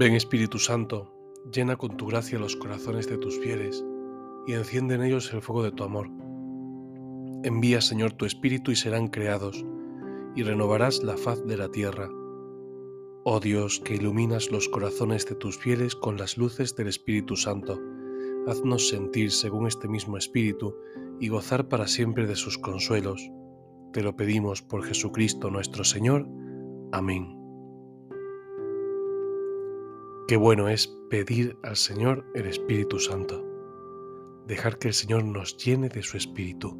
Ven Espíritu Santo, llena con tu gracia los corazones de tus fieles y enciende en ellos el fuego de tu amor. Envía, Señor, tu Espíritu y serán creados, y renovarás la faz de la tierra. Oh Dios, que iluminas los corazones de tus fieles con las luces del Espíritu Santo, haznos sentir según este mismo Espíritu y gozar para siempre de sus consuelos. Te lo pedimos por Jesucristo nuestro Señor. Amén. Qué bueno es pedir al Señor el Espíritu Santo. Dejar que el Señor nos llene de su Espíritu,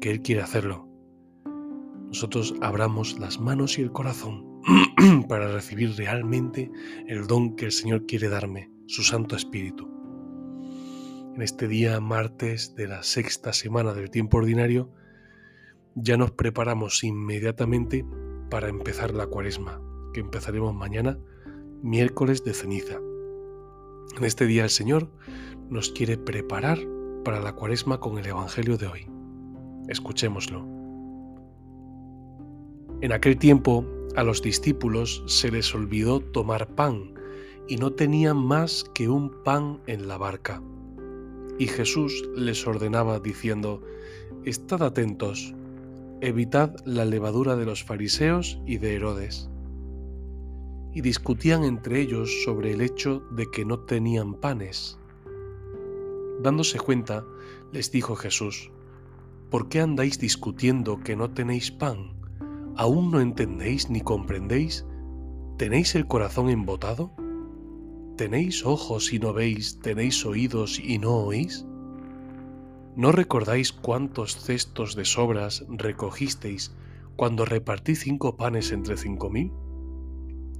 que Él quiere hacerlo. Nosotros abramos las manos y el corazón para recibir realmente el don que el Señor quiere darme, su Santo Espíritu. En este día martes de la sexta semana del tiempo ordinario, ya nos preparamos inmediatamente para empezar la cuaresma, que empezaremos mañana miércoles de ceniza. En este día el Señor nos quiere preparar para la cuaresma con el Evangelio de hoy. Escuchémoslo. En aquel tiempo a los discípulos se les olvidó tomar pan y no tenían más que un pan en la barca. Y Jesús les ordenaba diciendo, Estad atentos, evitad la levadura de los fariseos y de Herodes y discutían entre ellos sobre el hecho de que no tenían panes. Dándose cuenta, les dijo Jesús, ¿por qué andáis discutiendo que no tenéis pan? ¿Aún no entendéis ni comprendéis? ¿Tenéis el corazón embotado? ¿Tenéis ojos y no veis? ¿Tenéis oídos y no oís? ¿No recordáis cuántos cestos de sobras recogisteis cuando repartí cinco panes entre cinco mil?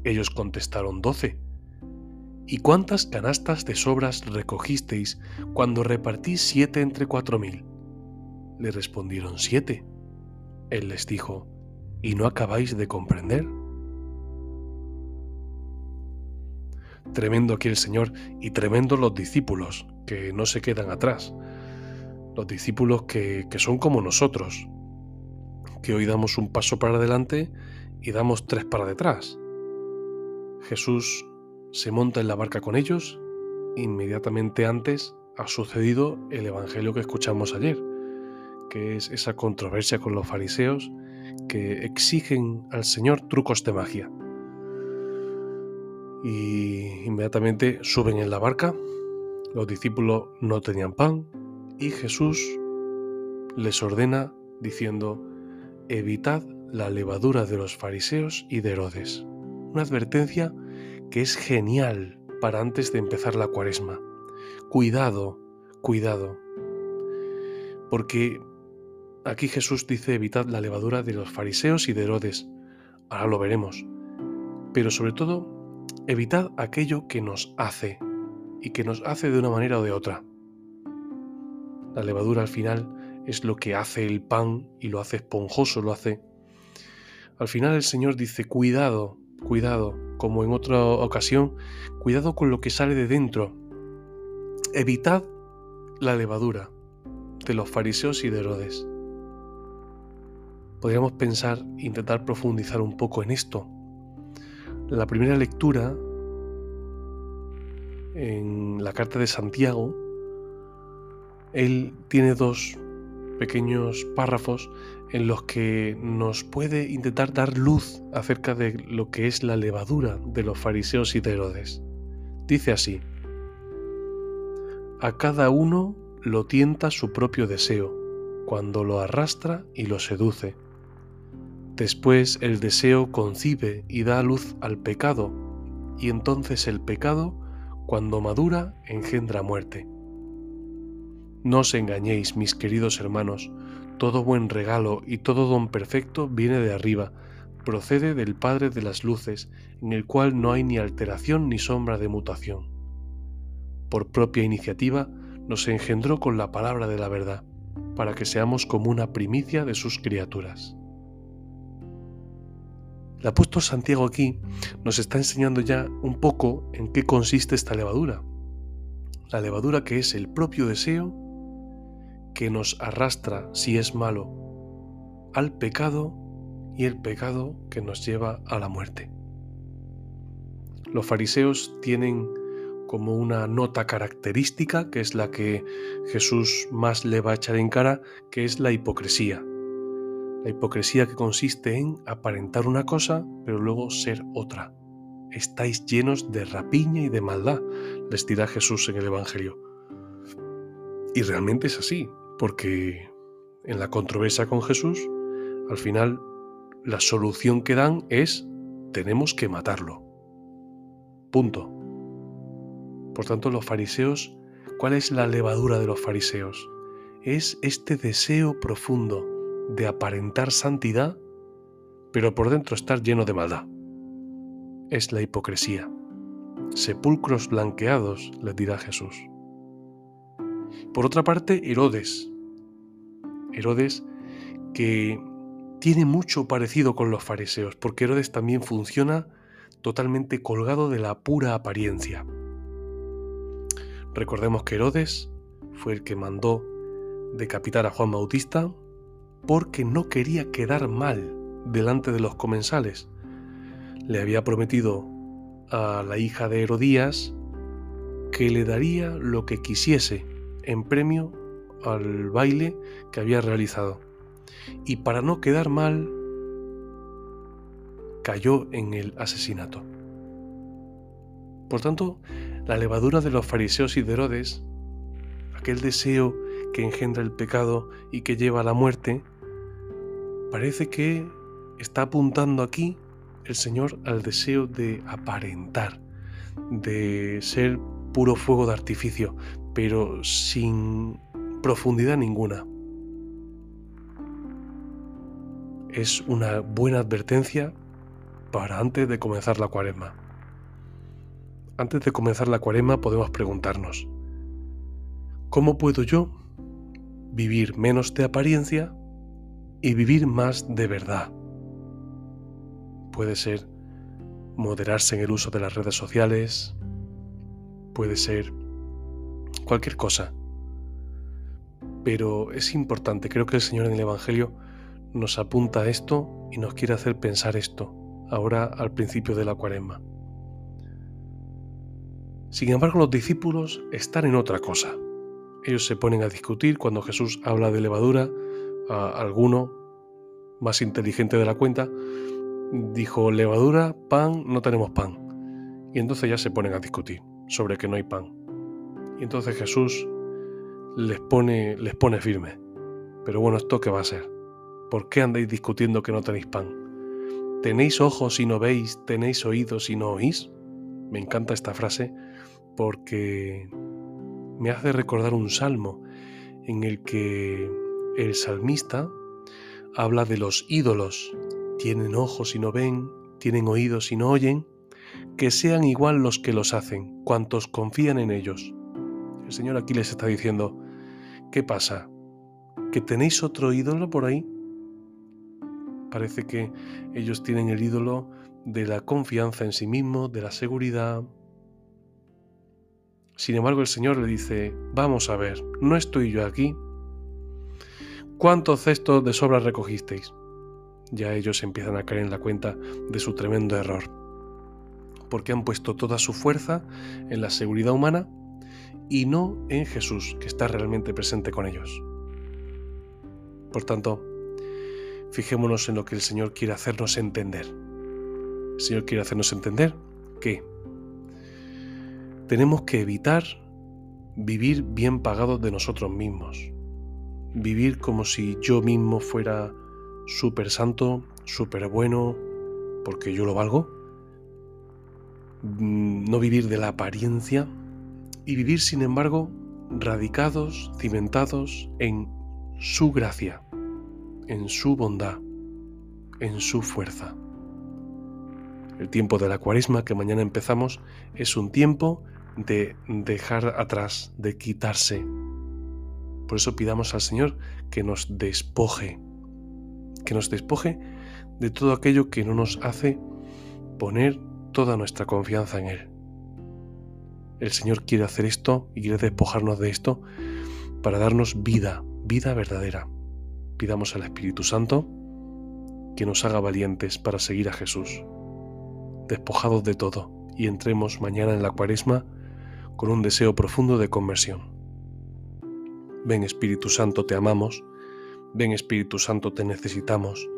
Ellos contestaron doce. ¿Y cuántas canastas de sobras recogisteis cuando repartí siete entre cuatro mil? Le respondieron siete. Él les dijo, ¿y no acabáis de comprender? Tremendo aquí el Señor y tremendo los discípulos, que no se quedan atrás. Los discípulos que, que son como nosotros, que hoy damos un paso para adelante y damos tres para detrás. Jesús se monta en la barca con ellos. Inmediatamente antes ha sucedido el Evangelio que escuchamos ayer, que es esa controversia con los fariseos que exigen al Señor trucos de magia. Y inmediatamente suben en la barca, los discípulos no tenían pan y Jesús les ordena diciendo, evitad la levadura de los fariseos y de Herodes. Una advertencia que es genial para antes de empezar la cuaresma. Cuidado, cuidado. Porque aquí Jesús dice evitad la levadura de los fariseos y de Herodes. Ahora lo veremos. Pero sobre todo, evitad aquello que nos hace y que nos hace de una manera o de otra. La levadura al final es lo que hace el pan y lo hace esponjoso, lo hace... Al final el Señor dice, cuidado, Cuidado, como en otra ocasión, cuidado con lo que sale de dentro. Evitad la levadura de los fariseos y de Herodes. Podríamos pensar, intentar profundizar un poco en esto. La primera lectura en la carta de Santiago, él tiene dos pequeños párrafos en los que nos puede intentar dar luz acerca de lo que es la levadura de los fariseos y de Herodes. Dice así, a cada uno lo tienta su propio deseo, cuando lo arrastra y lo seduce. Después el deseo concibe y da luz al pecado, y entonces el pecado, cuando madura, engendra muerte. No os engañéis, mis queridos hermanos, todo buen regalo y todo don perfecto viene de arriba, procede del Padre de las Luces, en el cual no hay ni alteración ni sombra de mutación. Por propia iniciativa nos engendró con la palabra de la verdad, para que seamos como una primicia de sus criaturas. El apóstol Santiago aquí nos está enseñando ya un poco en qué consiste esta levadura. La levadura que es el propio deseo que nos arrastra, si es malo, al pecado y el pecado que nos lleva a la muerte. Los fariseos tienen como una nota característica, que es la que Jesús más le va a echar en cara, que es la hipocresía. La hipocresía que consiste en aparentar una cosa, pero luego ser otra. Estáis llenos de rapiña y de maldad, les dirá Jesús en el Evangelio. Y realmente es así, porque en la controversia con Jesús, al final la solución que dan es tenemos que matarlo. Punto. Por tanto, los fariseos, ¿cuál es la levadura de los fariseos? Es este deseo profundo de aparentar santidad, pero por dentro estar lleno de maldad. Es la hipocresía. Sepulcros blanqueados, les dirá Jesús. Por otra parte, Herodes. Herodes que tiene mucho parecido con los fariseos, porque Herodes también funciona totalmente colgado de la pura apariencia. Recordemos que Herodes fue el que mandó decapitar a Juan Bautista porque no quería quedar mal delante de los comensales. Le había prometido a la hija de Herodías que le daría lo que quisiese en premio al baile que había realizado. Y para no quedar mal, cayó en el asesinato. Por tanto, la levadura de los fariseos y de Herodes, aquel deseo que engendra el pecado y que lleva a la muerte, parece que está apuntando aquí el Señor al deseo de aparentar, de ser puro fuego de artificio, pero sin profundidad ninguna. Es una buena advertencia para antes de comenzar la cuaresma. Antes de comenzar la cuarema podemos preguntarnos, ¿cómo puedo yo vivir menos de apariencia y vivir más de verdad? Puede ser moderarse en el uso de las redes sociales, puede ser cualquier cosa. Pero es importante, creo que el Señor en el Evangelio nos apunta esto y nos quiere hacer pensar esto, ahora al principio de la cuaresma. Sin embargo, los discípulos están en otra cosa. Ellos se ponen a discutir cuando Jesús habla de levadura. A alguno, más inteligente de la cuenta, dijo, levadura, pan, no tenemos pan. Y entonces ya se ponen a discutir sobre que no hay pan. Y entonces Jesús les pone, les pone firme. Pero bueno, ¿esto qué va a ser? ¿Por qué andáis discutiendo que no tenéis pan? ¿Tenéis ojos y no veis? ¿Tenéis oídos y no oís? Me encanta esta frase porque me hace recordar un salmo en el que el salmista habla de los ídolos. Tienen ojos y no ven, tienen oídos y no oyen, que sean igual los que los hacen, cuantos confían en ellos. El Señor aquí les está diciendo, ¿qué pasa? ¿Que tenéis otro ídolo por ahí? Parece que ellos tienen el ídolo de la confianza en sí mismo, de la seguridad, sin embargo, el Señor le dice, vamos a ver, ¿no estoy yo aquí? ¿Cuántos cestos de sobra recogisteis? Ya ellos empiezan a caer en la cuenta de su tremendo error, porque han puesto toda su fuerza en la seguridad humana y no en Jesús, que está realmente presente con ellos. Por tanto, fijémonos en lo que el Señor quiere hacernos entender. El Señor quiere hacernos entender que tenemos que evitar vivir bien pagados de nosotros mismos. Vivir como si yo mismo fuera súper santo, súper bueno, porque yo lo valgo. Mm, no vivir de la apariencia y vivir, sin embargo, radicados, cimentados en su gracia, en su bondad, en su fuerza. El tiempo de la cuaresma que mañana empezamos es un tiempo de dejar atrás, de quitarse. Por eso pidamos al Señor que nos despoje, que nos despoje de todo aquello que no nos hace poner toda nuestra confianza en Él. El Señor quiere hacer esto y quiere despojarnos de esto para darnos vida, vida verdadera. Pidamos al Espíritu Santo que nos haga valientes para seguir a Jesús, despojados de todo y entremos mañana en la cuaresma con un deseo profundo de conversión. Ven Espíritu Santo, te amamos, ven Espíritu Santo, te necesitamos,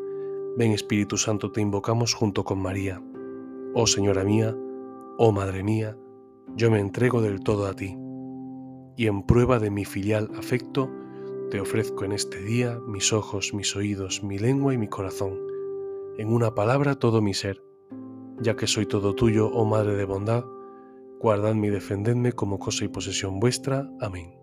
ven Espíritu Santo, te invocamos junto con María. Oh Señora mía, oh Madre mía, yo me entrego del todo a ti, y en prueba de mi filial afecto, te ofrezco en este día mis ojos, mis oídos, mi lengua y mi corazón, en una palabra todo mi ser, ya que soy todo tuyo, oh Madre de bondad, guardadme y defendedme como cosa y posesión vuestra. Amén.